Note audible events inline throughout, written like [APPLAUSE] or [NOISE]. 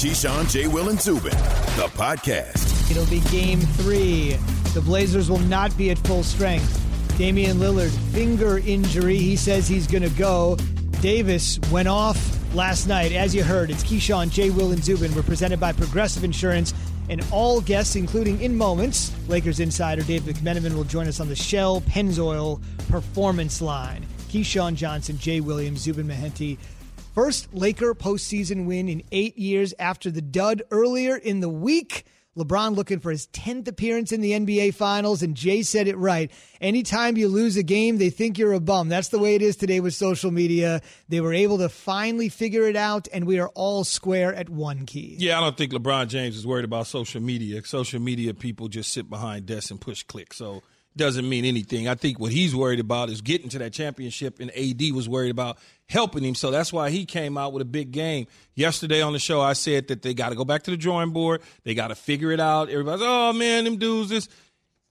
Keyshawn, J. Will, and Zubin, the podcast. It'll be game three. The Blazers will not be at full strength. Damian Lillard, finger injury. He says he's going to go. Davis went off last night. As you heard, it's Keyshawn, J. Will, and Zubin. We're presented by Progressive Insurance. And all guests, including in moments, Lakers insider Dave McMenamin will join us on the Shell Pennzoil Performance Line. Keyshawn Johnson, Jay Williams, Zubin Mehenti. First Laker postseason win in eight years after the dud earlier in the week. LeBron looking for his 10th appearance in the NBA Finals, and Jay said it right. Anytime you lose a game, they think you're a bum. That's the way it is today with social media. They were able to finally figure it out, and we are all square at one key. Yeah, I don't think LeBron James is worried about social media. Social media people just sit behind desks and push click. So doesn't mean anything. I think what he's worried about is getting to that championship, and AD was worried about helping him. So that's why he came out with a big game. Yesterday on the show, I said that they got to go back to the drawing board. They got to figure it out. Everybody's, oh man, them dudes, this.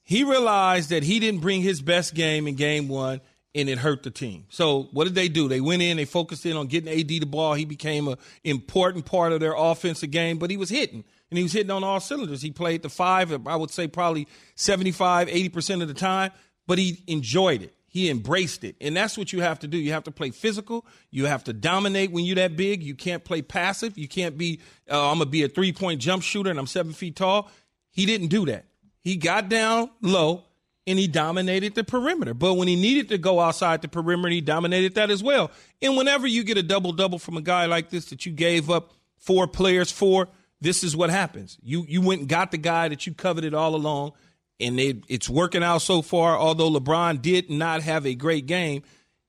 He realized that he didn't bring his best game in game one, and it hurt the team. So what did they do? They went in, they focused in on getting AD the ball. He became an important part of their offensive game, but he was hitting and he was hitting on all cylinders. He played the five, I would say probably 75, 80% of the time, but he enjoyed it. He embraced it. And that's what you have to do. You have to play physical. You have to dominate when you're that big. You can't play passive. You can't be, uh, I'm going to be a three point jump shooter and I'm seven feet tall. He didn't do that. He got down low and he dominated the perimeter. But when he needed to go outside the perimeter, he dominated that as well. And whenever you get a double double from a guy like this that you gave up four players for, this is what happens. You you went and got the guy that you coveted all along, and it, it's working out so far. Although LeBron did not have a great game,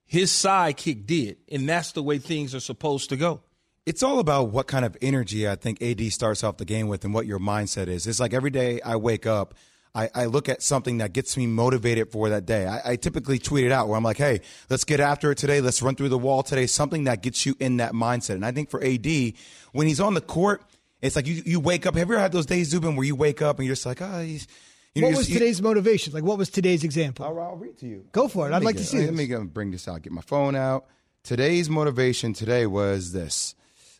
his sidekick did, and that's the way things are supposed to go. It's all about what kind of energy I think AD starts off the game with and what your mindset is. It's like every day I wake up. I, I, look at something that gets me motivated for that day. I, I, typically tweet it out where I'm like, hey, let's get after it today. Let's run through the wall today. Something that gets you in that mindset. And I think for AD, when he's on the court, it's like you, you wake up. Have you ever had those days, Zubin, where you wake up and you're just like, oh, he's. You know, what was today's motivation? Like, what was today's example? I'll, I'll read to you. Go for it. I'd like get, to see. Let me go bring this out. Get my phone out. Today's motivation today was this.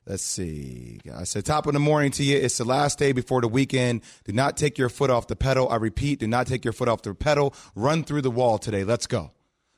Let's see. I said, top of the morning to you. It's the last day before the weekend. Do not take your foot off the pedal. I repeat, do not take your foot off the pedal. Run through the wall today. Let's go.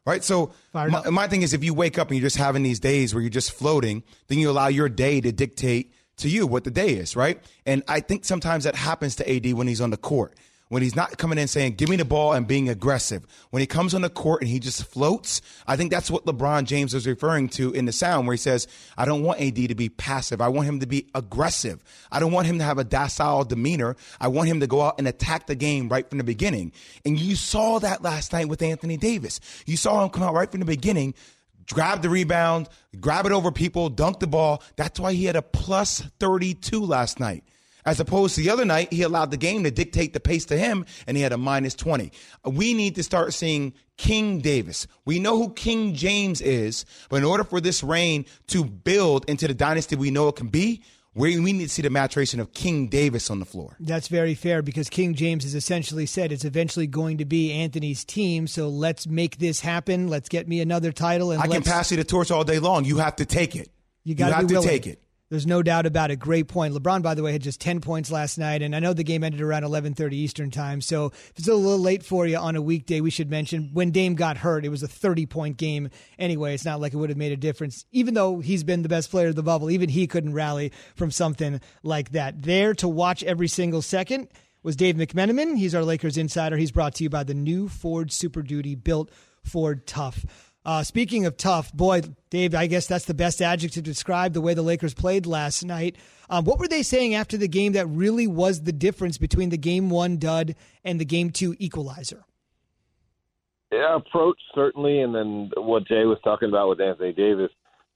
Right. So my, my thing is, if you wake up and you're just having these days where you're just floating, then you allow your day to dictate to you what the day is, right? And I think sometimes that happens to AD when he's on the court. When he's not coming in saying, give me the ball and being aggressive. When he comes on the court and he just floats, I think that's what LeBron James is referring to in the sound where he says, I don't want AD to be passive. I want him to be aggressive. I don't want him to have a docile demeanor. I want him to go out and attack the game right from the beginning. And you saw that last night with Anthony Davis. You saw him come out right from the beginning grab the rebound, grab it over people, dunk the ball. That's why he had a plus 32 last night. As opposed to the other night, he allowed the game to dictate the pace to him and he had a minus 20. We need to start seeing King Davis. We know who King James is, but in order for this reign to build into the dynasty we know it can be, we, we need to see the maturation of King Davis on the floor. That's very fair because King James has essentially said it's eventually going to be Anthony's team. So let's make this happen. Let's get me another title. And I can pass you the torch all day long. You have to take it. You, you have to willing. take it. There's no doubt about it. Great point. LeBron, by the way, had just 10 points last night, and I know the game ended around 11:30 Eastern time. So if it's a little late for you on a weekday, we should mention when Dame got hurt, it was a 30 point game anyway. It's not like it would have made a difference, even though he's been the best player of the bubble. Even he couldn't rally from something like that. There to watch every single second was Dave McMenamin. He's our Lakers insider. He's brought to you by the new Ford Super Duty, built Ford Tough. Uh, speaking of tough, boy, Dave, I guess that's the best adjective to describe the way the Lakers played last night. Um, what were they saying after the game that really was the difference between the game one dud and the game two equalizer? Yeah, approach certainly, and then what Jay was talking about with Anthony Davis,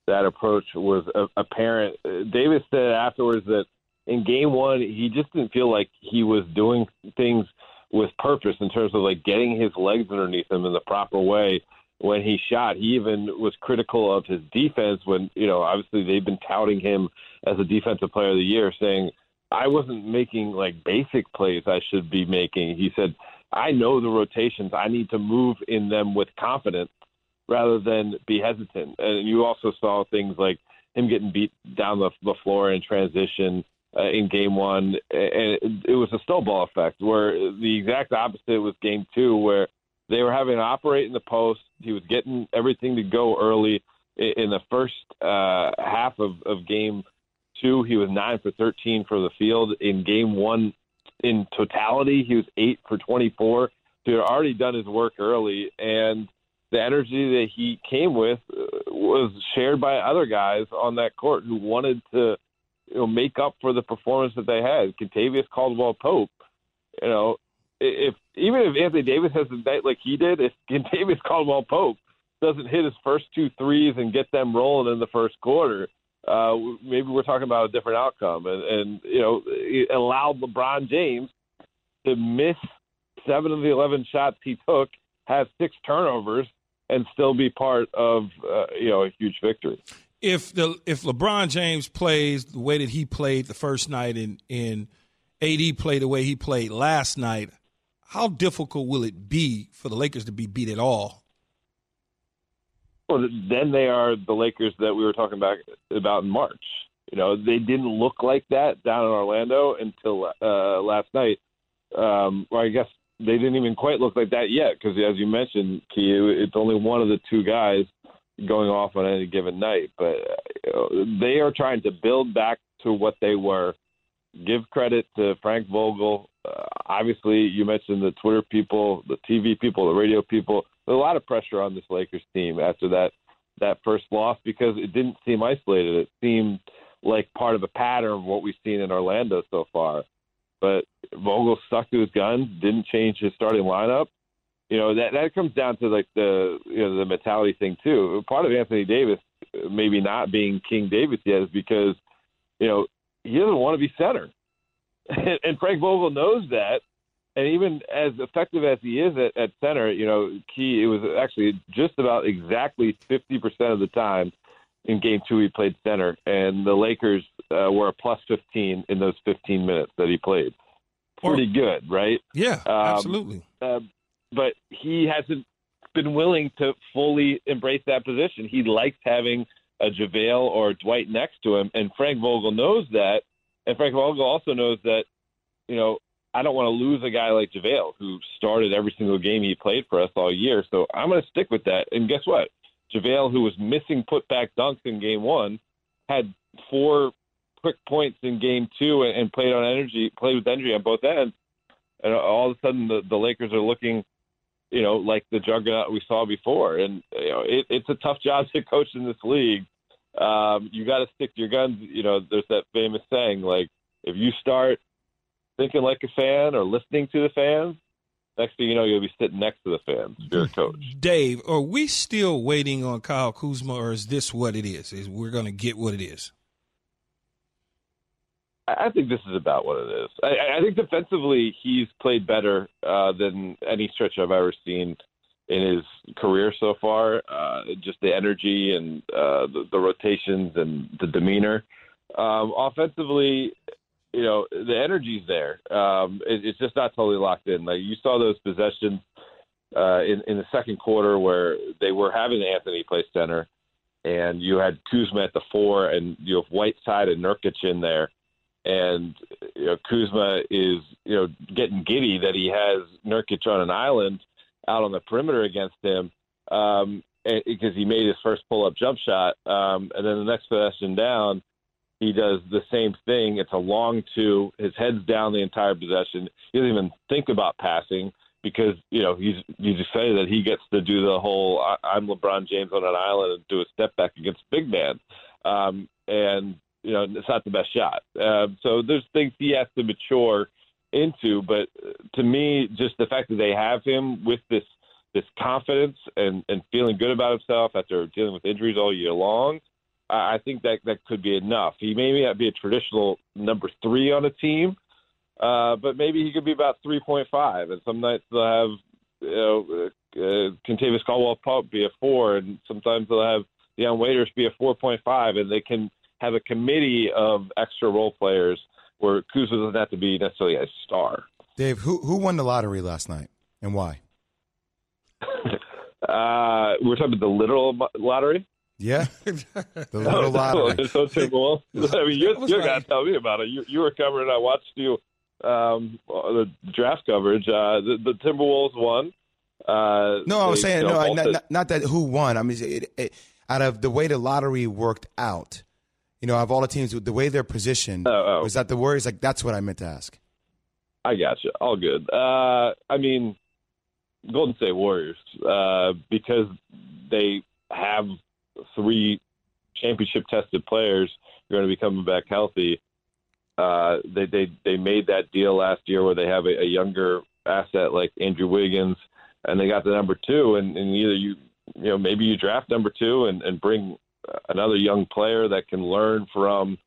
that approach was apparent. Davis said afterwards that in game one he just didn't feel like he was doing things with purpose in terms of like getting his legs underneath him in the proper way when he shot. He even was critical of his defense when, you know, obviously they've been touting him as a defensive player of the year, saying, I wasn't making like basic plays I should be making. He said, I know the rotations. I need to move in them with confidence rather than be hesitant. And you also saw things like him getting beat down the, the floor in transition uh, in Game One, and it, it was a snowball effect. Where the exact opposite was Game Two, where they were having to operate in the post. He was getting everything to go early. In, the first uh, half of, of Game Two, he was nine for 13 for the field. In Game One, in totality, he was eight for 24. So he had already done his work early, and the energy that he came with uh, was shared by other guys on that court who wanted to you know make up for the performance that they had. Kentavious Caldwell Pope, you know, if even if Anthony Davis has a night like he did, if [LAUGHS] Kentavious Caldwell Pope doesn't hit his first two threes and get them rolling in the first quarter, uh, maybe we're talking about a different outcome. And, and you know, it allowed LeBron James to miss seven of the eleven shots he took, have six turnovers, and still be part of uh, you know a huge victory. If the if LeBron James plays the way that he played the first night and and AD played the way he played last night, how difficult will it be for the Lakers to be beat at all? Well, then they are the Lakers that we were talking about about in March. You know, they didn't look like that down in Orlando until uh, last night. Um, I guess they didn't even quite look like that yet because, as you mentioned, Key, it's only one of the two guys going off on any given night. But know, they are trying to build back to what they were. Give credit to Frank Vogel. Uh, obviously, you mentioned the Twitter people, the TV people, the radio people. There's a lot of pressure on this Lakers team after that that first loss because it didn't seem isolated. It seemed like part of a pattern of what we've seen in Orlando so far. But Vogel stuck to his guns, didn't change his starting lineup. You know that that comes down to like the you know the mentality thing too. Part of Anthony Davis maybe not being King Davis yet is because you know he doesn't want to be center, [LAUGHS] and Frank Vogel knows that. And even as effective as he is at, at center, you know, Key it was actually just about exactly fifty percent of the time in Game Two he played center, and the Lakers uh, were a plus fifteen in those fifteen minutes that he played. Pretty good, right? Yeah, Um, absolutely. Uh, but he hasn't been willing to fully embrace that position. He likes having a JaVale or Dwight next to him, and Frank Vogel knows that. And Frank Vogel also knows that, you know, I don't want to lose a guy like JaVale who started every single game he played for us all year. So I'm going to stick with that. And guess what? JaVale, who was missing putback dunks in game one, had four quick points in game two and, and played on energy, played with energy on both ends. And all of a sudden, the, the Lakers are looking, you know, like the juggernaut we saw before. And you know, it, it's a tough job [LAUGHS] to coach in this league. Um, you got to stick to your guns. You know, there's that famous saying, like, if you start thinking like a fan or listening to the fans, next thing you know, you'll be sitting next to the fans. A coach. Dave, are we still waiting on Kyle Kuzma, or is this what it is? Is we're going to get what it is? I think this is about what it is. I, I think defensively, he's played better uh, than any stretch I've ever seen in his career so far. Uh, just the energy and uh, the, the rotations and the demeanor. Um, offensively, you know, the energy's there. Um, it, it's just not totally locked in. Like you saw those possessions uh, in in the second quarter where they were having Anthony play center, and you had Kuzma at the four, and you have Whiteside and Nurkic in there and you know, Kuzma is you know getting giddy that he has Nurkic on an island out on the perimeter against him um, because he made his first pull-up jump shot, um, and then the next possession down, he does the same thing. It's a long two. His head's down the entire possession. He doesn't even think about passing because you know he's he's excited that he gets to do the whole I- I'm LeBron James on an island and do a step back against big man. Um, and you know, it's not the best shot. Uh, so there's things he has to mature into. But to me, just the fact that they have him with this this confidence and and feeling good about himself after dealing with injuries all year long, I I think that that could be enough. He may not be a traditional number three on a team, uh, but maybe he could be about three point five. And some nights they'll have you know uh, Kentavious Caldwell Pope be a four, and sometimes they'll have Dion Waiters be a four point five, and they can have a committee of extra role players where Kuzma doesn't have to be necessarily a star. Dave, who who won the lottery last night and why? [LAUGHS] Uh, we're talking about the literal lottery. Yeah, [LAUGHS] the little [LAUGHS] lottery. so Timberwolves. I mean, you're, was you're right. gonna tell me about it. You, you were covering. I watched you um, the draft coverage. Uh, the, the Timberwolves won. Uh, No, I was saying no, I- not, not, not that who won. I mean, it, it, out of the way the lottery worked out, you know, of all the teams, the way they're positioned, Oh, oh. was that the Warriors? Like that's what I meant to ask. I got you. All good. Uh, I mean, Golden State Warriors uh, because they have three championship-tested players who are going to be coming back healthy. Uh, they they they made that deal last year where they have a, a younger asset like Andrew Wiggins, and they got the number two. And, and either you you know maybe you draft number two and, and bring another young player that can learn from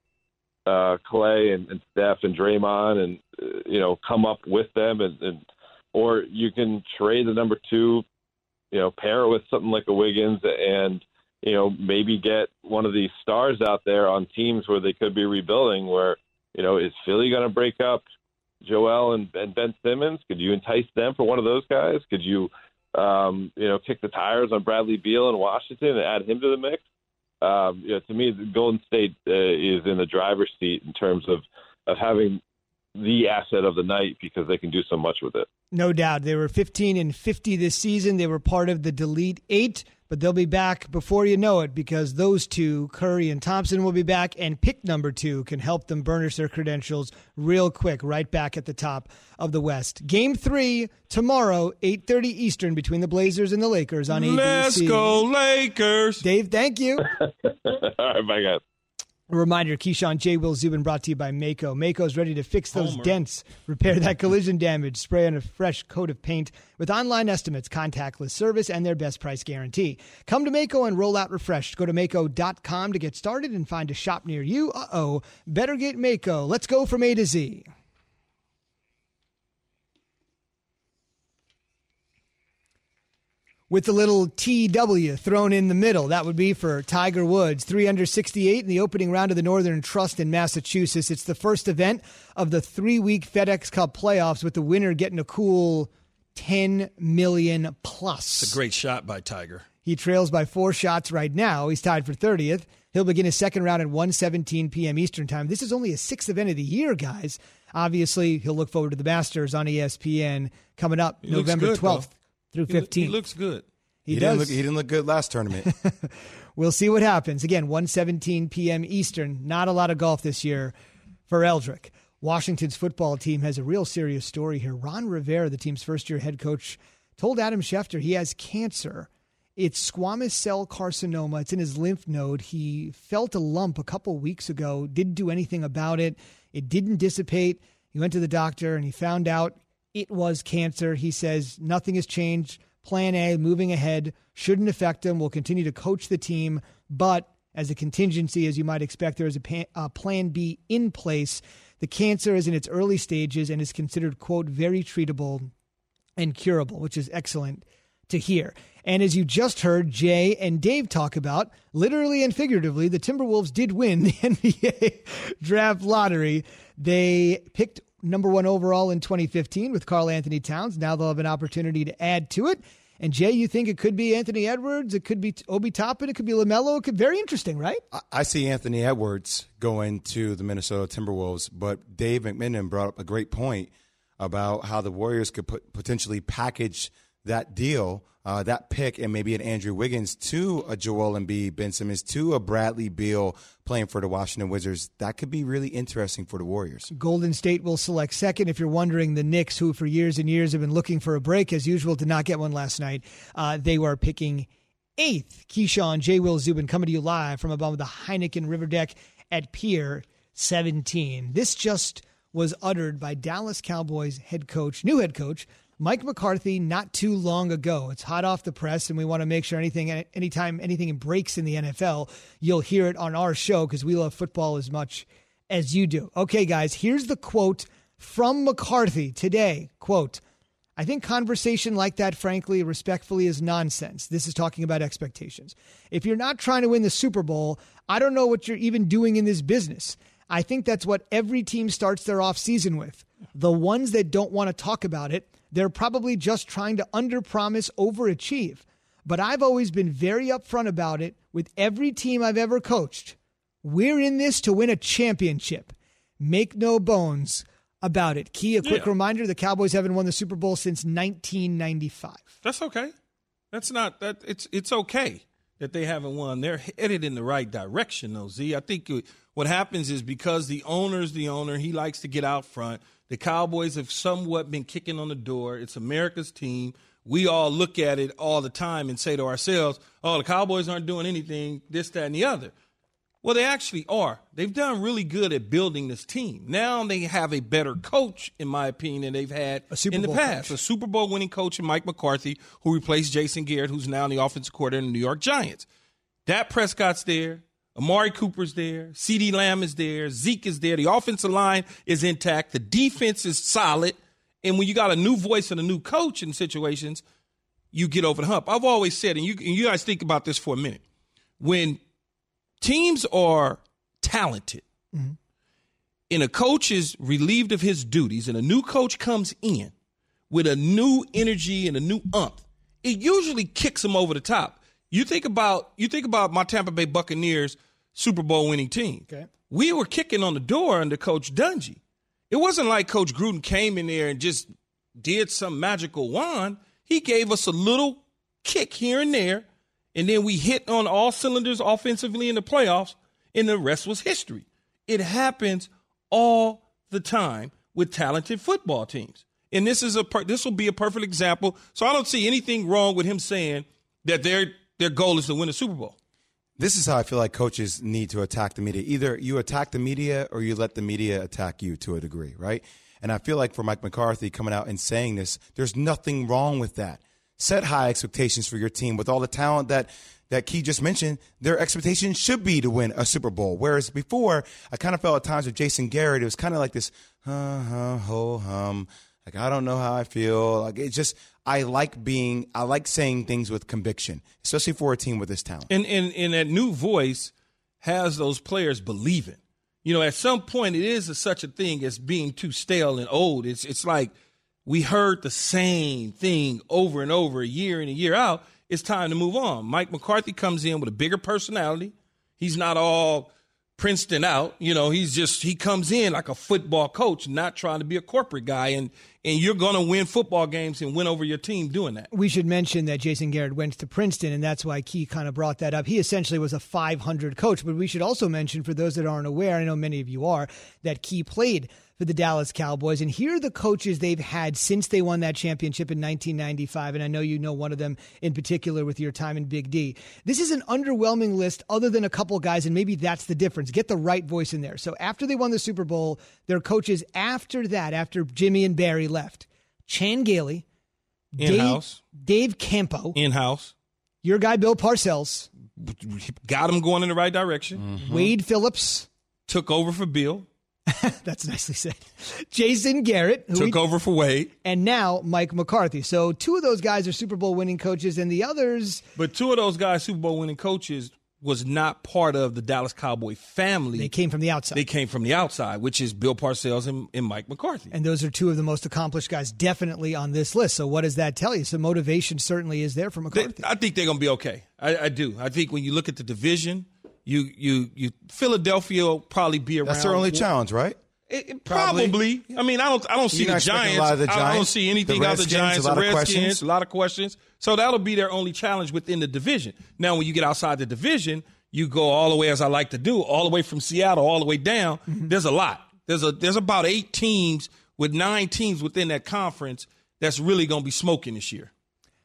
uh, Clay and, and Steph and Draymond, and uh, you know come up with them, and, and or you can trade the number two, you know, pair it with something like a Wiggins, and you know maybe get one of these stars out there on teams where they could be rebuilding. Where you know is Philly going to break up Joel and, and Ben Simmons? Could you entice them for one of those guys? Could you um, you know kick the tires on Bradley Beal in Washington and add him to the mix? Um, you know, to me, Golden State uh, is in the driver's seat in terms of of having the asset of the night because they can do so much with it. No doubt. They were 15 and 50 this season. They were part of the Delete Eight, but they'll be back before you know it because those two, Curry and Thompson, will be back, and pick number two can help them burnish their credentials real quick, right back at the top of the West. Game three tomorrow, 8:30 Eastern, between the Blazers and the Lakers on ABC. Let's go Lakers. Dave, thank you. [LAUGHS] All right, bye guys. A reminder, Keyshawn J. Will Zubin brought to you by Maaco. Maaco's ready to fix those Homer. dents, repair that collision damage, spray on a fresh coat of paint with online estimates, contactless service, and their best price guarantee. Come to Maaco and roll out refreshed. Go to Maaco.com to get started and find a shop near you. Uh oh. Better get Maaco. Let's go from A to Z. with the little TW thrown in the middle. That would be for Tiger Woods. Three under 68 in the opening round of the Northern Trust in Massachusetts. It's the first event of the three week FedEx Cup playoffs, with the winner getting a cool 10 million plus. It's a great shot by Tiger. He trails by four shots right now. He's tied for 30th. He'll begin his second round at 1:17 p.m. Eastern Time. This is only a sixth event of the year, guys. Obviously, he'll look forward to the Masters on ESPN coming up He November good, 12th through He, he looks good. He didn't look. He didn't look good last tournament. [LAUGHS] We'll see what happens. Again, 1:17 p.m. Eastern. Not a lot of golf this year for Eldrick. Washington's football team has a real serious story here. Ron Rivera, the team's first-year head coach, told Adam Schefter he has cancer. It's squamous cell carcinoma. It's in his lymph node. He felt a lump a couple weeks ago, didn't do anything about it. It didn't dissipate. He went to the doctor and he found out it was cancer. He says nothing has changed. Plan A, moving ahead, shouldn't affect him. We'll continue to coach the team, but as a contingency, as you might expect, there is a pa- uh, plan B in place. The cancer is in its early stages and is considered, quote, very treatable and curable, which is excellent to hear. And as you just heard Jay and Dave talk about, literally and figuratively, the Timberwolves did win the [LAUGHS] NBA draft lottery. They picked number one overall in 2015 with Karl-Anthony Towns. Now they'll have an opportunity to add to it. And Jay, you think it could be Anthony Edwards, it could be Obi Toppin, it could be Lamelo. It could very interesting, right? I- see Anthony Edwards going to the Minnesota Timberwolves, but Dave McMenamin brought up a great point about how the Warriors could put, potentially package that deal, uh, that pick, and maybe an Andrew Wiggins to a Joel Embiid, Ben Simmons to a Bradley Beal playing for the Washington Wizards. That could be really interesting for the Warriors. Golden State will select second. If you're wondering, the Knicks, who for years and years have been looking for a break, as usual, did not get one last night. Uh, they were picking eighth. Keyshawn, J. Will Zubin coming to you live from above the Heineken River Deck at Pier 17. This just was uttered by Dallas Cowboys head coach, new head coach, Mike McCarthy, not too long ago. It's hot off the press, and we want to make sure anything, anytime anything breaks in the NFL, you'll hear it on our show because we love football as much as you do. Okay, guys, here's the quote from McCarthy today. Quote, I think conversation like that, frankly, respectfully, is nonsense. This is talking about expectations. If you're not trying to win the Super Bowl, I don't know what you're even doing in this business. I think that's what every team starts their offseason with. The ones that don't want to talk about it, they're probably just trying to underpromise, overachieve. but I've always been very upfront about it with every team I've ever coached. We're in this to win a championship. Make no bones about it. Key, a quick Yeah. reminder the Cowboys haven't won the Super Bowl since 1995. That's okay. That's not that. It's it's okay that they haven't won. They're headed in the right direction, though. Z, I think what happens is because the owner's the owner, he likes to get out front. The Cowboys have somewhat been kicking on the door. It's America's team. We all look at it all the time and say to ourselves, "Oh, the Cowboys aren't doing anything. This, that, and the other." Well, they actually are. They've done really good at building this team. Now they have a better coach, in my opinion, than they've had in the Bowl past. coach. A Super Bowl winning coach in Mike McCarthy, who replaced Jason Garrett, who's now in the offensive coordinator in the New York Giants. Dak Prescott's there. Amari Cooper's there. CeeDee Lamb is there. Zeke is there. The offensive line is intact. The defense is solid. And when you got a new voice and a new coach in situations, you get over the hump. I've always said, and you, and you guys think about this for a minute. When teams are talented mm-hmm. and a coach is relieved of his duties and a new coach comes in with a new energy and a new umph, it usually kicks them over the top. You think about you think about my Tampa Bay Buccaneers Super Bowl winning team. Okay. We were kicking on the door under Coach Dungy. It wasn't like Coach Gruden came in there and just did some magical wand. He gave us a little kick here and there, and then we hit on all cylinders offensively in the playoffs, and the rest was history. It happens all the time with talented football teams. And this is a per- this will be a perfect example. So I don't see anything wrong with him saying that their their goal is to win a Super Bowl. This is how I feel like coaches need to attack the media. Either you attack the media or you let the media attack you to a degree, right? And I feel like for Mike McCarthy coming out and saying this, there's nothing wrong with that. Set high expectations for your team with all the talent that that Key just mentioned. Their expectation should be to win a Super Bowl. Whereas before, I kind of felt at times with Jason Garrett, it was kind of like this, huh, huh, ho, hum. Like I don't know how I feel. Like it's just I like being I like saying things with conviction, especially for a team with this talent. and and and that new voice has those players believing. You know, at some point, it is a, such a thing as being too stale and old. It's it's like we heard the same thing over and over, a year in and a year out. It's time to move on. Mike McCarthy comes in with a bigger personality. He's not all Princeton out. You know, he's just he comes in like a football coach, not trying to be a corporate guy. And and you're going to win football games and win over your team doing that. We should mention that Jason Garrett went to Princeton, and that's why Key kind of brought that up. He essentially was a 500 coach, but we should also mention, for those that aren't aware, I know many of you are, that Key played for the Dallas Cowboys. And here are the coaches they've had since they won that championship in 1995. And I know you know one of them in particular with your time in Big D. This is an underwhelming list, other than a couple guys, and maybe that's the difference. Get the right voice in there. So after they won the Super Bowl, their coaches after that, after Jimmy and Barry left, Chan Gailey, In house, Dave, Dave Campo, in house, your guy Bill Parcells, got him going in the right direction. Wade Phillips. Took over for Bill. [LAUGHS] That's nicely said. Jason Garrett, who Took we- over for Wade. and now Mike McCarthy. So two of those guys are Super Bowl winning coaches, and the others But two of those guys, Super Bowl winning coaches, was not part of the Dallas Cowboy family. they came from the outside. They came from the outside, which is Bill Parcells and, and Mike McCarthy. and those are two of the most accomplished guys definitely on this list. So what does that tell you? So motivation certainly is there for They- McCarthy. I think they're going to be okay. I, I do. I think when you look at the division, you you you Philadelphia will probably be around. That's their only challenge, right? It- it Probably. probably. I mean, I don't. I don't see You're the Giants. a lot of the I don't see anything the out of the Giants. a lot the of Redskins, questions. a lot of questions. So that'll be their only challenge within the division. Now, when you get outside the division, you go all the way as I like to do, all the way from Seattle, all the way down. Mm-hmm. There's a lot. There's a there's about eight teams with nine teams within that conference that's really going to be smoking this year.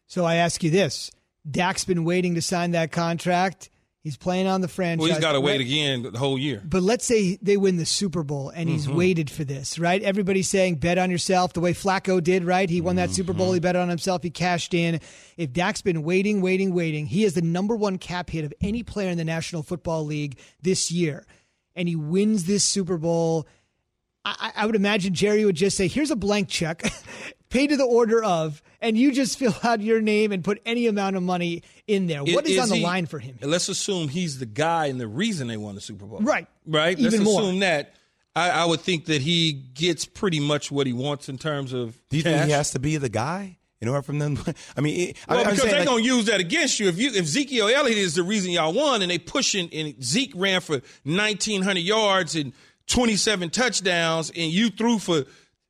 So I ask you this: Dak's been waiting to sign that contract. He's playing on the franchise. Well, he's got to wait again the whole year. But let's say they win the Super Bowl and he's Mm-hmm. waited for this, right? Everybody's saying bet on yourself the way Flacco did, right? He won that Super Bowl, Mm-hmm. he bet on himself, he cashed in. If Dak's been waiting, waiting, waiting, he is the number one cap hit of any player in the National Football League this year, and he wins this Super Bowl. I, I would imagine Jerry would just say, "Here's a blank check, [LAUGHS] pay to the order of," and you just [LAUGHS] fill out your name and put any amount of money in there. What is, on the he- line for him? Let's assume he's the guy and the reason they won the Super Bowl. Right. Right. Even Let's more. assume that. I, I would think that he gets pretty much what he wants in terms of. Do you cash. think he has to be the guy? in order for them. [LAUGHS] I mean, it, Well, I, because they're like- gonna use that against you if you if Ezekiel Elliott is the reason y'all won, and they pushing and Zeke ran for 1,900 yards and 27 touchdowns, and you threw for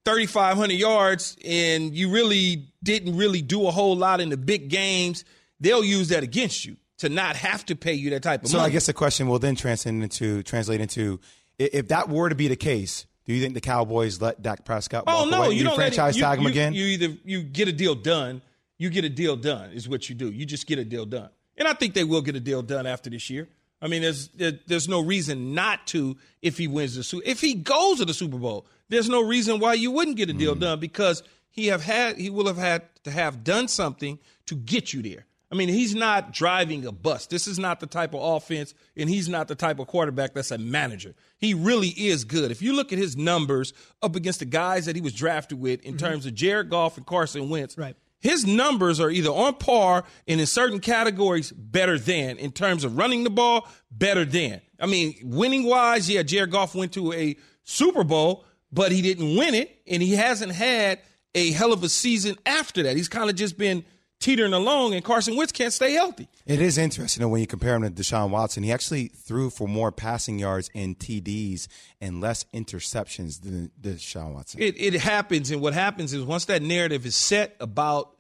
3,500 yards, and you really didn't really do a whole lot in the big games. They'll use that against you to not have to pay you that type of So money. So I guess the question will then translate into translate into if that were to be the case, do you think the Cowboys let Dak Prescott walk Oh no, away? you Do don't let it- franchise you- tag him you- again. You either you get a deal done, you get a deal done is what you do. You just get a deal done, and I think they will get a deal done after this year. I mean, there's there, there's no reason not to if he wins the Super. If he goes to the Super Bowl, there's no reason why you wouldn't get a Mm. deal done because he have had he will have had to have done something to get you there. I mean, he's not driving a bus. This is not the type of offense, and he's not the type of quarterback that's a manager. He really is good. If you look at his numbers up against the guys that he was drafted with in terms of Jared Goff and Carson Wentz, Right. his numbers are either on par and in certain categories better than in terms of running the ball better than i mean winning wise yeah jared goff went to a super bowl but he didn't win it and he hasn't had a hell of a season after that he's kind of just been teetering along and carson wentz can't stay healthy It is interesting though, when you compare him to Deshaun Watson. He actually threw for more passing yards and TDs and less interceptions than Deshaun Watson. it, it happens and what happens is once that narrative is set about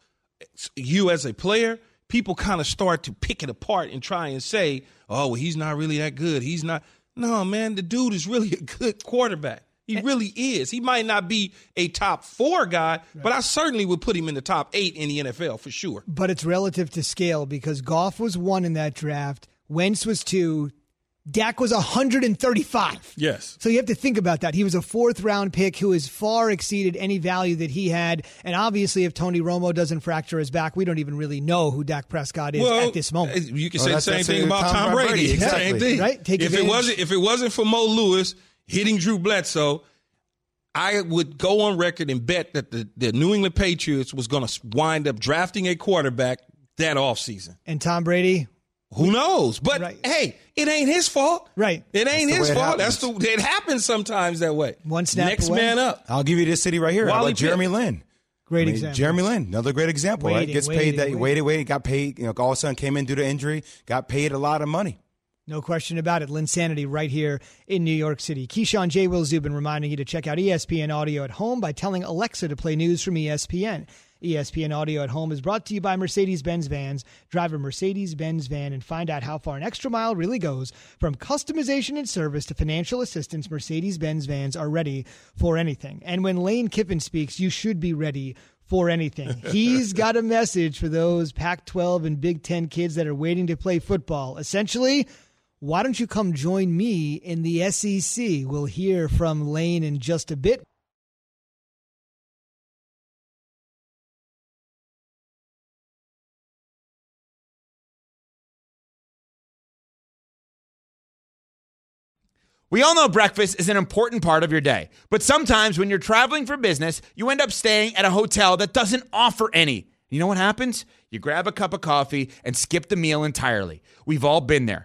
you as a player people kind of start to pick it apart and try and say oh well he's not really that good he's not no man the dude is really [LAUGHS] a good quarterback he eh. really is he might not be a top four guy but i certainly would put him in the top eight in the nfl for sure but it's relative to scale because Goff was one in that draft, Wentz was two, Dak was 135. yes So you have to think about that. He was a fourth round pick who has far exceeded any value that he had. And obviously, if Tony Romo doesn't fracture his back, we don't even really know who Dak Prescott is well, at this moment. Eh, you can Well, say the same thing about Tom Tom Brady. Brady, Same exactly. thing. Right, take if it wasn't if it wasn't for Mo Lewis hitting Drew Bledsoe, I would go on record and bet that the, the New England Patriots was going to wind up drafting a quarterback that offseason. And Tom Brady, Who knows? But Right. hey, it ain't his fault. Right. It ain't the his way it fault. That's the it happens sometimes that way. One snap Next away. man up. I'll give you this city right here. How Wally about Jeremy Pitt. Lin? great I mean, example. Jeremy Lin, another great example, right? Waiting, Gets waiting, paid that waiting. waited, waited, got paid. You know, all of a sudden came in due to injury, got paid a lot of money. No question about it. Linsanity right here in New York City. Keyshawn J. Will Zubin reminding you to check out ESPN Audio at home by telling Alexa to play news from ESPN. ESPN Audio at Home is brought to you by Mercedes Benz Vans. Drive a Mercedes Benz van and find out how far an extra mile really goes. From customization and service to financial assistance, Mercedes Benz vans are ready for anything. And when Lane Kiffin speaks, you should be ready for anything. [LAUGHS] He's got a message for those Pac 12 and Big Ten kids that are waiting to play football. Essentially, why don't you come join me in the SEC? We'll hear from Lane in just a bit. We all know breakfast is an important part of your day, but sometimes when you're traveling for business, you end up staying at a hotel that doesn't offer any. You know what happens? You grab a cup of coffee and skip the meal entirely. We've all been there.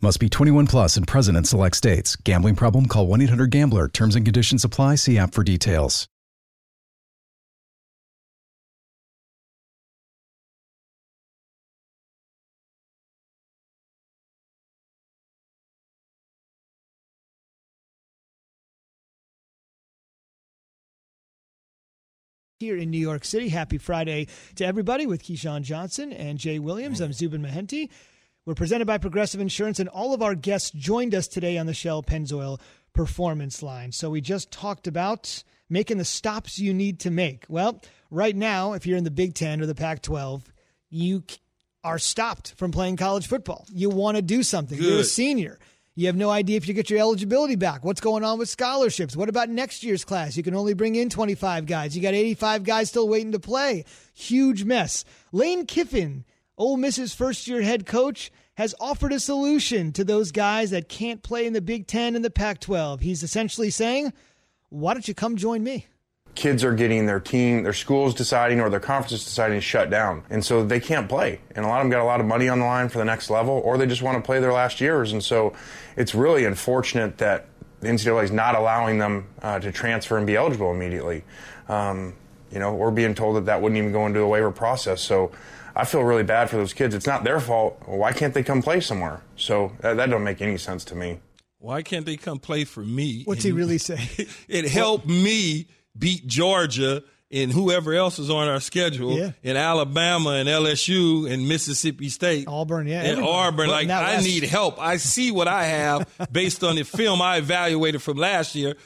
Must be 21 plus and present in select states. Gambling problem? Call 1 800 Gambler. Terms and conditions apply. See app for details. Here in New York City, happy Friday to everybody with Keyshawn Johnson and Jay Williams. I'm Zubin Mehenti. We're presented by Progressive Insurance, and all of our guests joined us today on the Shell Pennzoil Performance Line. So we just talked about making the stops you need to make. Well, right now, if you're in the Big Ten or the Pac 12, you are stopped from playing college football. You want to do something. You're a senior. You have no idea if you get your eligibility back. What's going on with scholarships? What about next year's class? You can only bring in 25 guys. You got 85 guys still waiting to play. Huge mess. Lane Kiffin, Ole Miss's first year head coach, has offered a solution to those guys that can't play in the Big Ten and the Pac 12. He's essentially saying, why don't you come join me? kids are getting their team, their schools deciding or their conferences deciding to shut down. And so they can't play. And a lot of them got a lot of money on the line for the next level, or they just want to play their last years. And so it's really unfortunate that the NCAA is not allowing them uh, to transfer and be eligible immediately. Um, you know, we're being told that that wouldn't even go into a waiver process. So I feel really bad for those kids. It's not their fault. Why can't they come play somewhere? So that, that don't make any sense to me. Why can't they come play for me? What's he really [LAUGHS] say? it helped me beat Georgia and whoever else is on our schedule Yeah. in Alabama and LSU and Mississippi State. Auburn, yeah, And everybody. Auburn. But Like, I last- need help. I see what I have [LAUGHS] based on the film I evaluated from last year.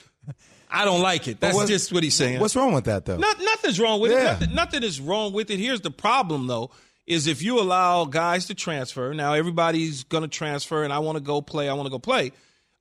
I don't like it. That's what- just what he's saying. What's wrong with that though? Not, nothing's wrong with it. Nothing, nothing is wrong with it. Here's the problem, though, is if you allow guys to transfer, now everybody's going to transfer, and I want to go play, I want to go play.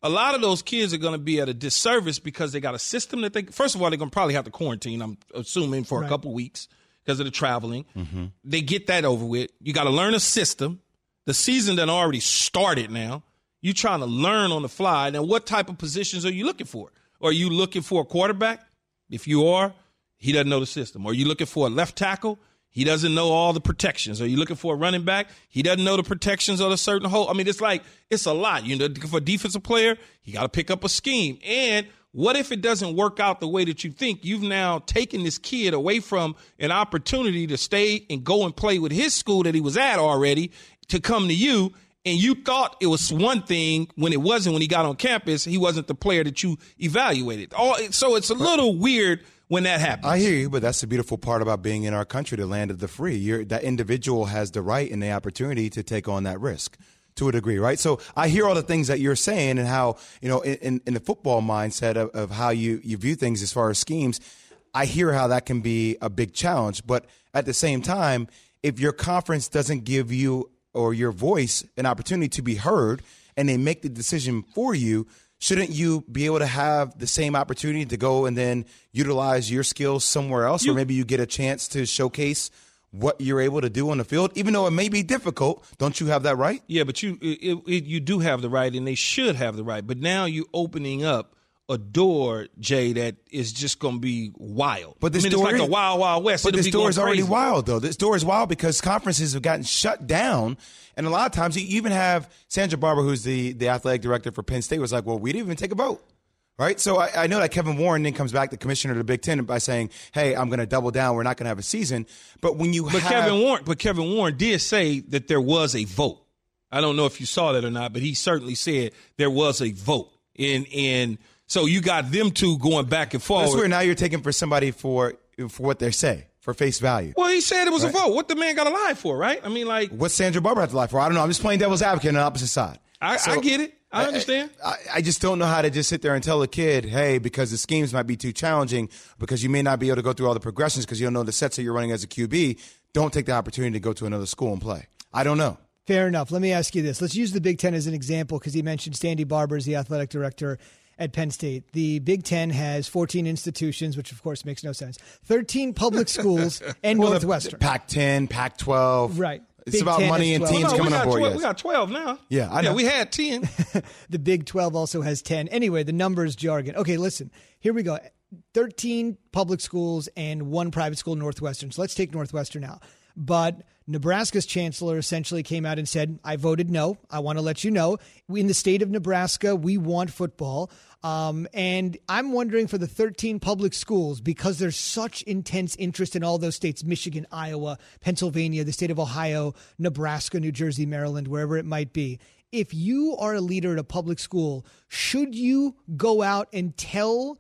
A lot of those kids are going to be at a disservice because they got a system that they, first of all, they're going to probably have to quarantine, I'm assuming, for a couple weeks because of the traveling. Mm-hmm. They get that over with. You got to learn a system. The season done already started now. You're trying to learn on the fly. Now, what type of positions are you looking for? Are you looking for a quarterback? If you are, he doesn't know the system. Are you looking for a left tackle? He doesn't know all the protections. Are you looking for a running back? He doesn't know the protections of a certain hole. I mean, it's like it's a lot. You know, for a defensive player, you got to pick up a scheme. And what if it doesn't work out the way that you think? You've now taken this kid away from an opportunity to stay and go and play with his school that he was at already to come to you. And you thought it was one thing when it wasn't when he got on campus. He wasn't the player that you evaluated. All, so it's a little weird when that happens. I hear you, but that's the beautiful part about being in our country, the land of the free. You're, that individual has the right and the opportunity to take on that risk to a degree, right? So I hear all the things that you're saying and how, you know, in, in the football mindset of, of how you, you view things as far as schemes, I hear how that can be a big challenge. But at the same time, if your conference doesn't give you or your voice an opportunity to be heard and they make the decision for you, shouldn't you be able to have the same opportunity to go and then utilize your skills somewhere else? Or maybe you get a chance to showcase what you're able to do on the field even though it may be difficult. Don't you have that right? Yeah, but you it, it, you do have the right, and they should have the right. But now you're opening up a door, Jay, that is just going to be wild. But this I mean, door it's like is- a wild, wild west. But It'll this door is already crazy. wild, though. This door is wild because conferences have gotten shut down, and a lot of times you even have Sandra Barbour, who's the the athletic director for Penn State, was like, "Well, we didn't even take a vote." Right, so I, I know that Kevin Warren then comes back, the commissioner of the Big Ten, by saying, "Hey, I'm going to double down. We're not going to have a season." But when you But have, Kevin Warren, but Kevin Warren did say that there was a vote. I don't know if you saw that or not, but he certainly said there was a vote. And and so you got them two going back and forth. that's where now you're taking for somebody for for what they say for face value. Well, he said it was a vote. What the man got to lie for, right? I mean, like What's Sandra Barbour have to lie for? I don't know. I'm just playing devil's advocate on the opposite side. I, So- I get it. I understand. I, I just don't know how to just sit there and tell a kid, hey, because the schemes might be too challenging, because you may not be able to go through all the progressions because you don't know the sets that you're running as a QB, don't take the opportunity to go to another school and play. I don't know. Fair enough. Let me ask you this. Let's use the Big Ten as an example because he mentioned Sandy Barbour as the athletic director at Penn State. The Big Ten has 14 institutions, which of course makes no sense. 13 public [LAUGHS] schools and Northwestern. Pac 10, Pac 12. Right. It's Big about 10 money and 12. teams No, we coming on board. 12, yes. We got 12 now. Yeah, I know. Yeah, we had 10. [LAUGHS] the Big 12 also has 10. Anyway, the numbers jargon. Okay, listen. Here we go. 13 public schools and one private school, Northwestern. So let's take Northwestern now. But Nebraska's chancellor essentially came out and said, I voted no. I want to let you know. In the state of Nebraska, we want football. Um, and I'm wondering for the 13 public schools, because there's such intense interest in all those states Michigan, Iowa, Pennsylvania, the state of Ohio, Nebraska, New Jersey, Maryland, wherever it might be. If you are a leader at a public school, should you go out and tell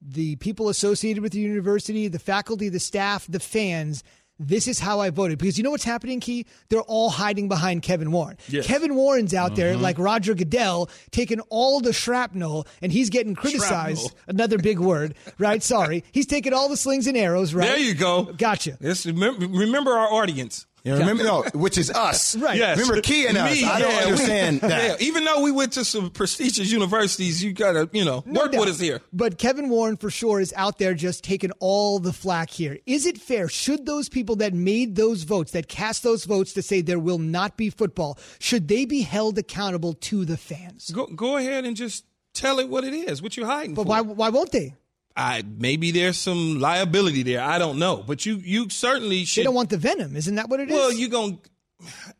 the people associated with the university, the faculty, the staff, the fans, this is how I voted. Because you know what's happening, Key? They're all hiding behind Kevin Warren. Kevin Warren's out there Mm-hmm. like Roger Goodell, taking all the shrapnel, and he's getting criticized. Shrapnel. Another big word, right? Sorry. He's taking all the slings and arrows, right? There you go. Gotcha. Let's remember, remember our audience. You remember? No, which is us. [LAUGHS] Right. Yes. Remember Key and us. Me, I don't yeah, we- understand [LAUGHS] that. Yeah, even though we went to some prestigious universities, you gotta, you know, No work doubt. with us here. But Kevin Warren for sure is out there just taking all the flack here. Is it fair? Should those people that made those votes, that cast those votes to say there will not be football, should they be held accountable to the fans? Go go ahead and just tell it what it is. What you hiding But for? why why won't they? I maybe there's some liability there. I don't know, but you you certainly should. They don't want the venom, isn't that what it is? well, you're gonna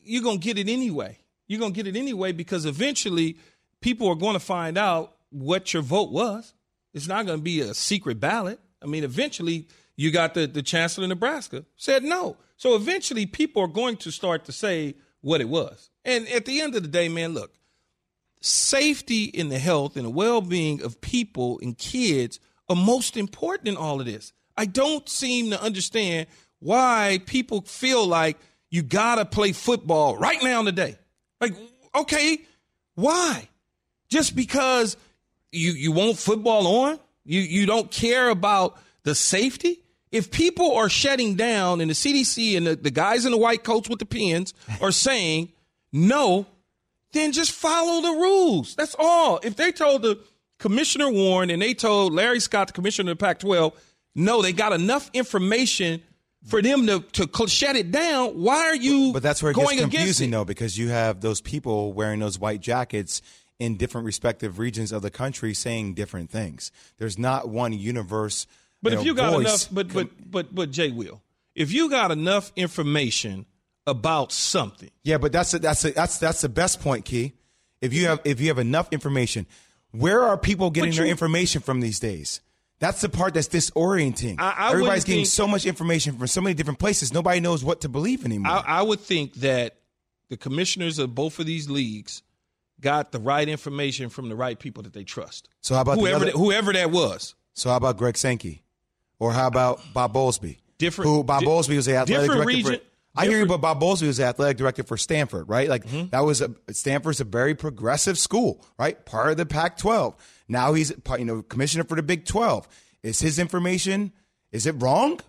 you're gonna get it anyway. You're gonna get it anyway because eventually people are going to find out what your vote was. It's not going to be a secret ballot. I mean, eventually you got the the chancellor of Nebraska said no. So eventually people are going to start to say what it was. And at the end of the day, man, look, safety and the health and the well-being of people and kids are most important in all of this. I don't seem to understand why people feel like you gotta play football right now today. Like, okay, why? Just because you you want football on? You you don't care about the safety? If people are shutting down and the CDC and the, the guys in the white coats with the pens [LAUGHS] are saying no, then just follow the rules. That's all. If they told the Commissioner Warren and they told Larry Scott, the commissioner of the Pac 12, no, they got enough information for them to, to shut it down, why are you But that's where it going gets confusing, though, because you have those people wearing those white jackets in different respective regions of the country saying different things. There's not one universe. But if know, you got enough, but but but but Jay will, if you got enough information about something, Yeah, but that's a, that's a, that's that's the best point, Key. If you have if you have enough information, where are people getting But their information from these days? That's the part that's disorienting. I- I Everybody's getting think- so much information from so many different places. Nobody knows what to believe anymore. I, I would think that the commissioners of both of these leagues got the right information from the right people that they trust. so how about whoever other- that, whoever that was. So how about Greg Sankey, or how about Bob Bowlesby? Different- Who Bob di- Bowlesby was the athletic director. region- for, I hear you, but Bob Bowlesby was the athletic director for Stanford, right? Like Mm-hmm. that was a Stanford's a very progressive school, right? Part of the Pac-12. Now he's you know commissioner for the Big 12. Is his information? Is it wrong?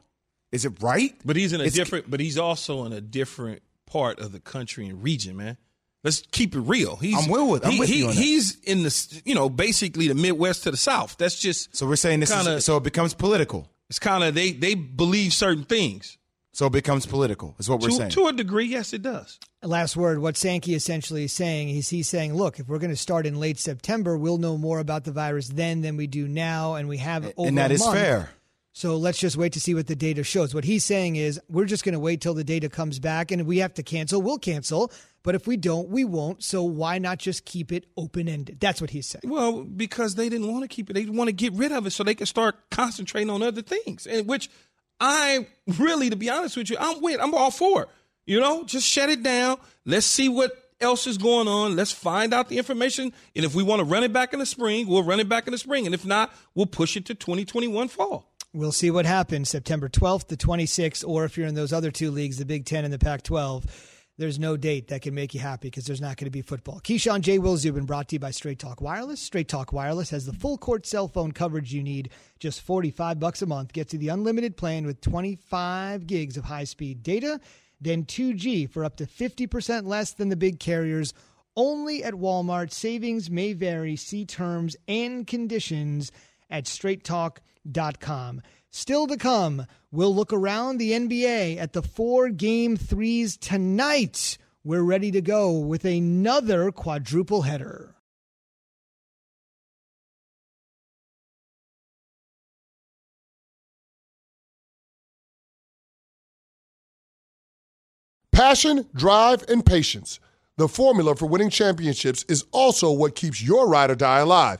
Is it right? But he's in a It's- different. But he's also in a different part of the country and region, man. Let's keep it real. He's I'm well with- I'm he- with he- you on that. He's in the you know basically the Midwest to the South. That's just So we're saying this kinda, is so it becomes political. it's kind of they they believe certain things. So it becomes political. Is what we're To, saying. to a degree, yes, it does. Last word. What Sankey essentially is saying is he's saying, look, if we're going to start in late September, we'll know more about the virus then than we do now, and we have over and that a is month. fair. So let's just wait to see what the data shows. What he's saying is we're just going to wait till the data comes back, and if we have to cancel, we'll cancel. But if we don't, we won't. So why not just keep it open ended? That's what he's saying. Well, because they didn't want to keep it. They want to get rid of it so they can start concentrating on other things. And which I really, to be honest with you, I'm with. I'm all for. You know, just shut it down. Let's see what else is going on. Let's find out the information. And if we want to run it back in the spring, we'll run it back in the spring. And if not, we'll push it to 2021 fall. We'll see what happens September 12th to 26th, or if you're in those other two leagues, the Big Ten and the Pac 12. There's no date that can make you happy because there's not going to be football. Keyshawn J. Will Zubin brought to you by Straight Talk Wireless. Straight Talk Wireless has the full court cell phone coverage you need. Just 45 bucks a month gets you the unlimited plan with 25 gigs of high speed data, then 2G for up to 50% less than the big carriers. Only at Walmart. Savings may vary. See terms and conditions at straighttalk.com. Still to come, we'll look around the NBA at the four game threes tonight. We're ready to go with another quadruple header. Passion, drive, and patience. The formula for winning championships is also what keeps your ride or die alive.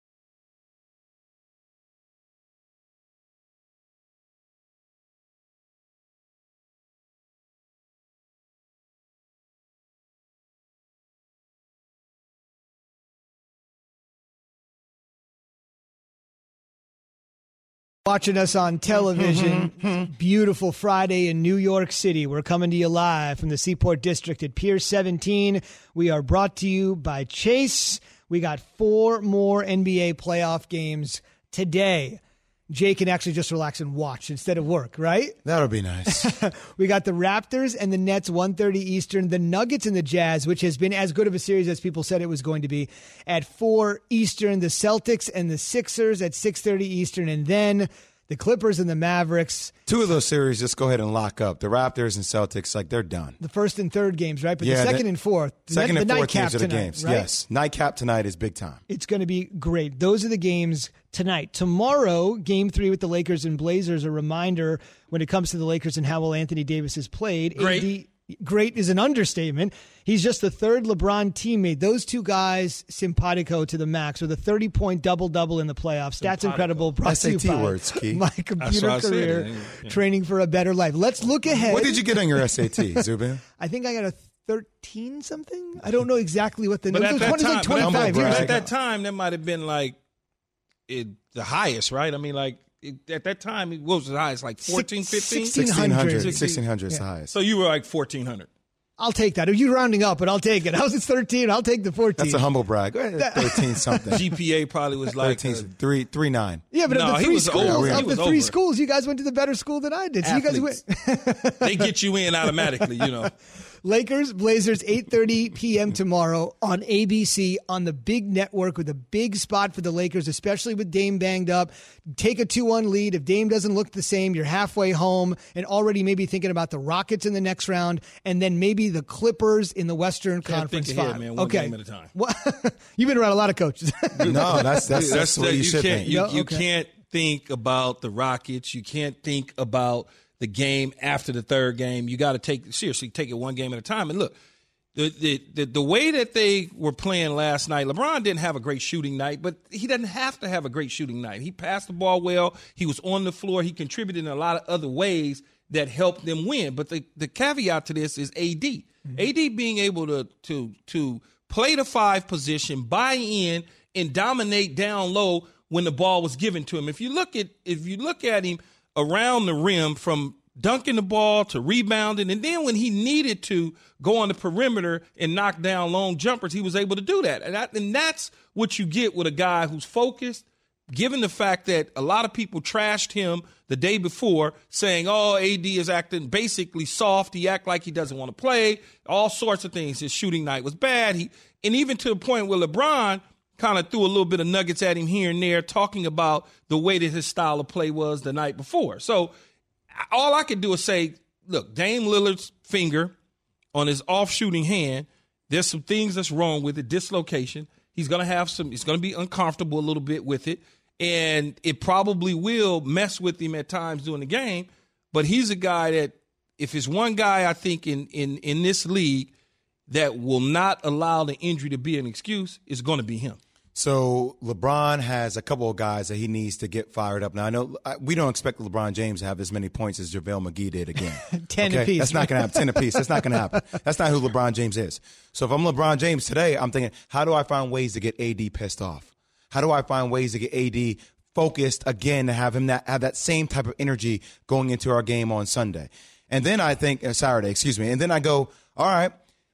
Watching us on television. Mm-hmm, mm-hmm, mm-hmm. Beautiful Friday in New York City. We're coming to you live from the Seaport District at Pier 17. We are brought to you by Chase. We got four more NBA playoff games today. Jay can actually just relax and watch instead of work, right? That'll be nice. [LAUGHS] we got the Raptors and the Nets 1:30 Eastern, the Nuggets and the Jazz, which has been as good of a series as people said it was going to be, at 4 Eastern, the Celtics and the Sixers at 6:30 Eastern and then the Clippers and the Mavericks. Two of those series just go ahead and lock up. The Raptors and Celtics, like they're done. The first and third games, right? But Yeah, the second the- and fourth, the Second night- and the fourth nightcap games are the tonight, games. right? Yes, nightcap tonight is big time. It's going to be great. Those are the games tonight. Tomorrow, game three with the Lakers and Blazers. A reminder when it comes to the Lakers and how well Anthony Davis has played. Great. AD great is an understatement. He's just the third LeBron teammate. Those two guys, simpatico to the max, with a 30 point double double in the playoffs. That's incredible. Brought SAT words, Key. My computer what said. career, Yeah, yeah. training for a better life. Let's look ahead. What did you get on your SAT, [LAUGHS] Zubin? I think I got a 13 something. I don't know exactly what the But no, at was that 20 time, like but at 25 that- years at that time, that might have been like it, the highest, right? I mean, like it, at that time, what was the highest? Like 14, 15? 1600. 1600. 1600 is the highest. So you were like 1400. I'll take that. Are you rounding up? But I'll take it. [LAUGHS] I was it 13? I'll take the 14. That's a humble brag. 13 something. [LAUGHS] GPA probably was [LAUGHS] like 13, uh, three, three, nine. Yeah, but No, of the he three was schools, over. of He the was three schools, you guys went to the better school than I did. So you guys went. They get you in automatically, you know. Lakers, Blazers, 8:30 p.m. tomorrow on ABC on the big network with a big spot for the Lakers, especially with Dame banged up. Take a 2-1 lead. If Dame doesn't look the same, you're halfway home and already maybe thinking about the Rockets in the next round and then maybe the Clippers in the Western Can't Conference think ahead, Final. man. One okay. game at a time. What- [LAUGHS] You've been around a lot of coaches. [LAUGHS] No, that's that's, that's, the way you, should can't, think. You, No, you okay. can't think about the Rockets. You can't think about the game after the third game. You got to take seriously take it one game at a time. And look, the, the the the way that they were playing last night, LeBron didn't have a great shooting night, but he doesn't have to have a great shooting night. He passed the ball well. He was on the floor. He contributed in a lot of other ways that helped them win. But the, the caveat to this is AD. Mm-hmm. AD being able to to to play the five position, buy in, and dominate down low when the ball was given to him. If you look at if you look at him around the rim from dunking the ball to rebounding, and then when he needed to go on the perimeter and knock down long jumpers, he was able to do that. And, that, and that's what you get with a guy who's focused, given the fact that a lot of people trashed him the day before, saying, "Oh, AD is acting basically soft. He act like he doesn't want to play. All sorts of things. His shooting night was bad. He and even to the point where LeBron kind of threw a little bit of nuggets at him here and there, talking about the way that his style of play was the night before. So all I can do is say, look, Dame Lillard's finger on his off shooting hand, there's some things that's wrong with it, dislocation. He's going to have some, he's going to be uncomfortable a little bit with it. And it probably will mess with him at times during the game. But he's a guy that, if it's one guy I think in, in, in this league that will not allow the injury to be an excuse, it's going to be him. So LeBron has a couple of guys that he needs to get fired up. Now I know we don't expect LeBron James to have as many points as JaVale McGee did again. [LAUGHS] 10 okay? apiece. That's not going to happen. Ten apiece. That's not going to happen. That's not who LeBron James is. So if I'm LeBron James today, I'm thinking, how do I find ways to get AD pissed off? How do I find ways to get AD focused again to have him that have that same type of energy going into our game on Sunday? And then I think uh, Saturday, excuse me. And then I go, all right,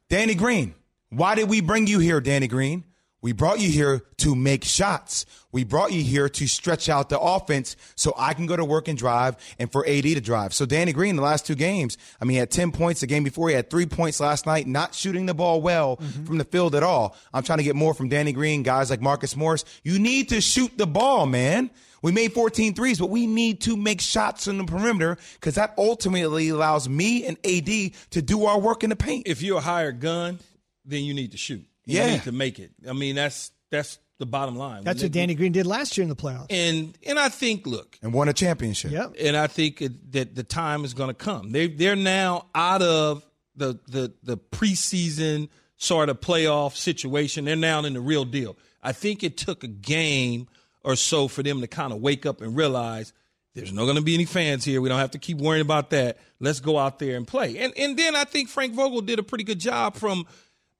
Danny Green. Why did we bring you here, Danny Green? We brought you here to make shots. We brought you here to stretch out the offense so I can go to work and drive and for AD to drive. So Danny Green, the last two games, I mean, he had 10 points the game before. He had three points last night, not shooting the ball well mm-hmm. from the field at all. I'm trying to get more from Danny Green, guys like Marcus Morris. You need to shoot the ball, man. We made 14 threes, but we need to make shots on the perimeter because that ultimately allows me and AD to do our work in the paint. If you're a hired gun, then you need to shoot. You Yeah. need to make it. I mean, that's that's the bottom line. That's When what they- Danny Green did last year in the playoffs. And and I think, look, and won a championship. Yep. and I think it, that the time is going to come. They they're now out of the the the preseason sort of playoff situation. They're now in the real deal. I think it took a game or so for them to kind of wake up and realize there's not going to be any fans here. We don't have to keep worrying about that. Let's go out there and play. And and then I think Frank Vogel did a pretty good job from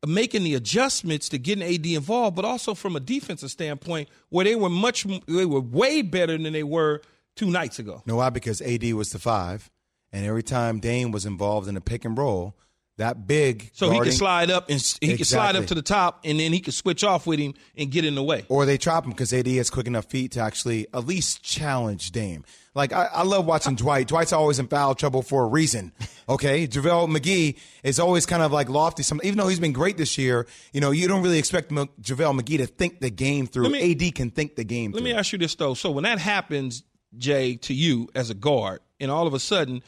making the adjustments to getting AD involved, but also from a defensive standpoint where they were much they were way better than they were two nights ago. No, why? Because AD was the five, and every time Dame was involved in a pick and roll, that big So he can slide up and he can slide up to the top, and then he can switch off with him and get in the way. or they trap him because AD has quick enough feet to actually at least challenge Dame. Like I, I love watching [LAUGHS] Dwight. Dwight's always in foul trouble for a reason. Okay, JaVale McGee is always kind of like lofty. Some even though he's been great this year, you know you don't really expect M- JaVale McGee to think the game through. Me- AD can think the game. Let through. me ask you this though: so when that happens, Jay, to you as a guard, and all of a sudden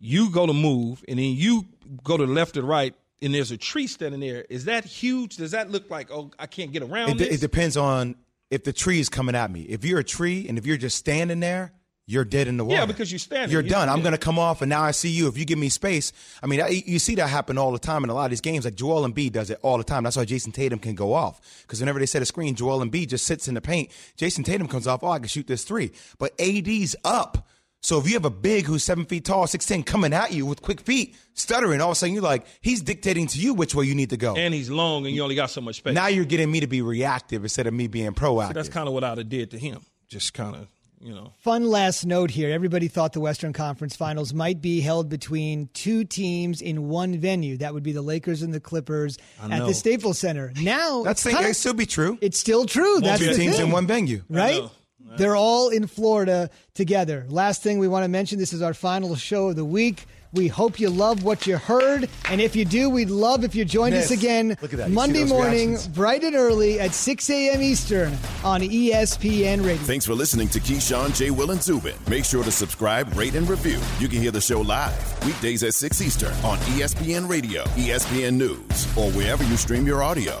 you go to move, and then you go to the left or right, and there's a tree standing there, is that huge? Does that look like oh I can't get around It, this? it depends on if the tree is coming at me. If you're a tree and if you're just standing there, you're dead in the water. Yeah, because you're standing. There. You're You- done. I'm going to come off, and now I see you. If you give me space, I mean, I, you see that happen all the time in a lot of these games. Like Joel Embiid does it all the time. That's why Jayson Tatum can go off because whenever they set a screen, Joel Embiid just sits in the paint. Jayson Tatum comes off. Oh, I can shoot this three, but AD's up. So if you have a big who's seven feet tall, six ten, coming at you with quick feet, stuttering, all of a sudden you're like, he's dictating to you which way you need to go. and he's long, and you only got so much space. now you're getting me to be reactive instead of me being proactive. That's kind of what I'd have did to him. Just kind of, you know. Fun last note here. Everybody thought the Western Conference Finals might be held between two teams in one venue. That would be the Lakers and the Clippers at the Staples Center. Now That's it's thing. kinda- It still be true. It's still true. That's Two teams thing. in one venue. right? Know. They're all in Florida together. Last thing we want to mention this is our final show of the week. We hope you love what you heard. And if you do, we'd love if you joined us again Look at that. You see Monday morning, reactions? bright and early at 6 a.m. Eastern on ESPN Radio. Thanks for listening to Keyshawn, J. Will, and Zubin. Make sure to subscribe, rate, and review. You can hear the show live weekdays at 6 Eastern on ESPN Radio, ESPN News, or wherever you stream your audio.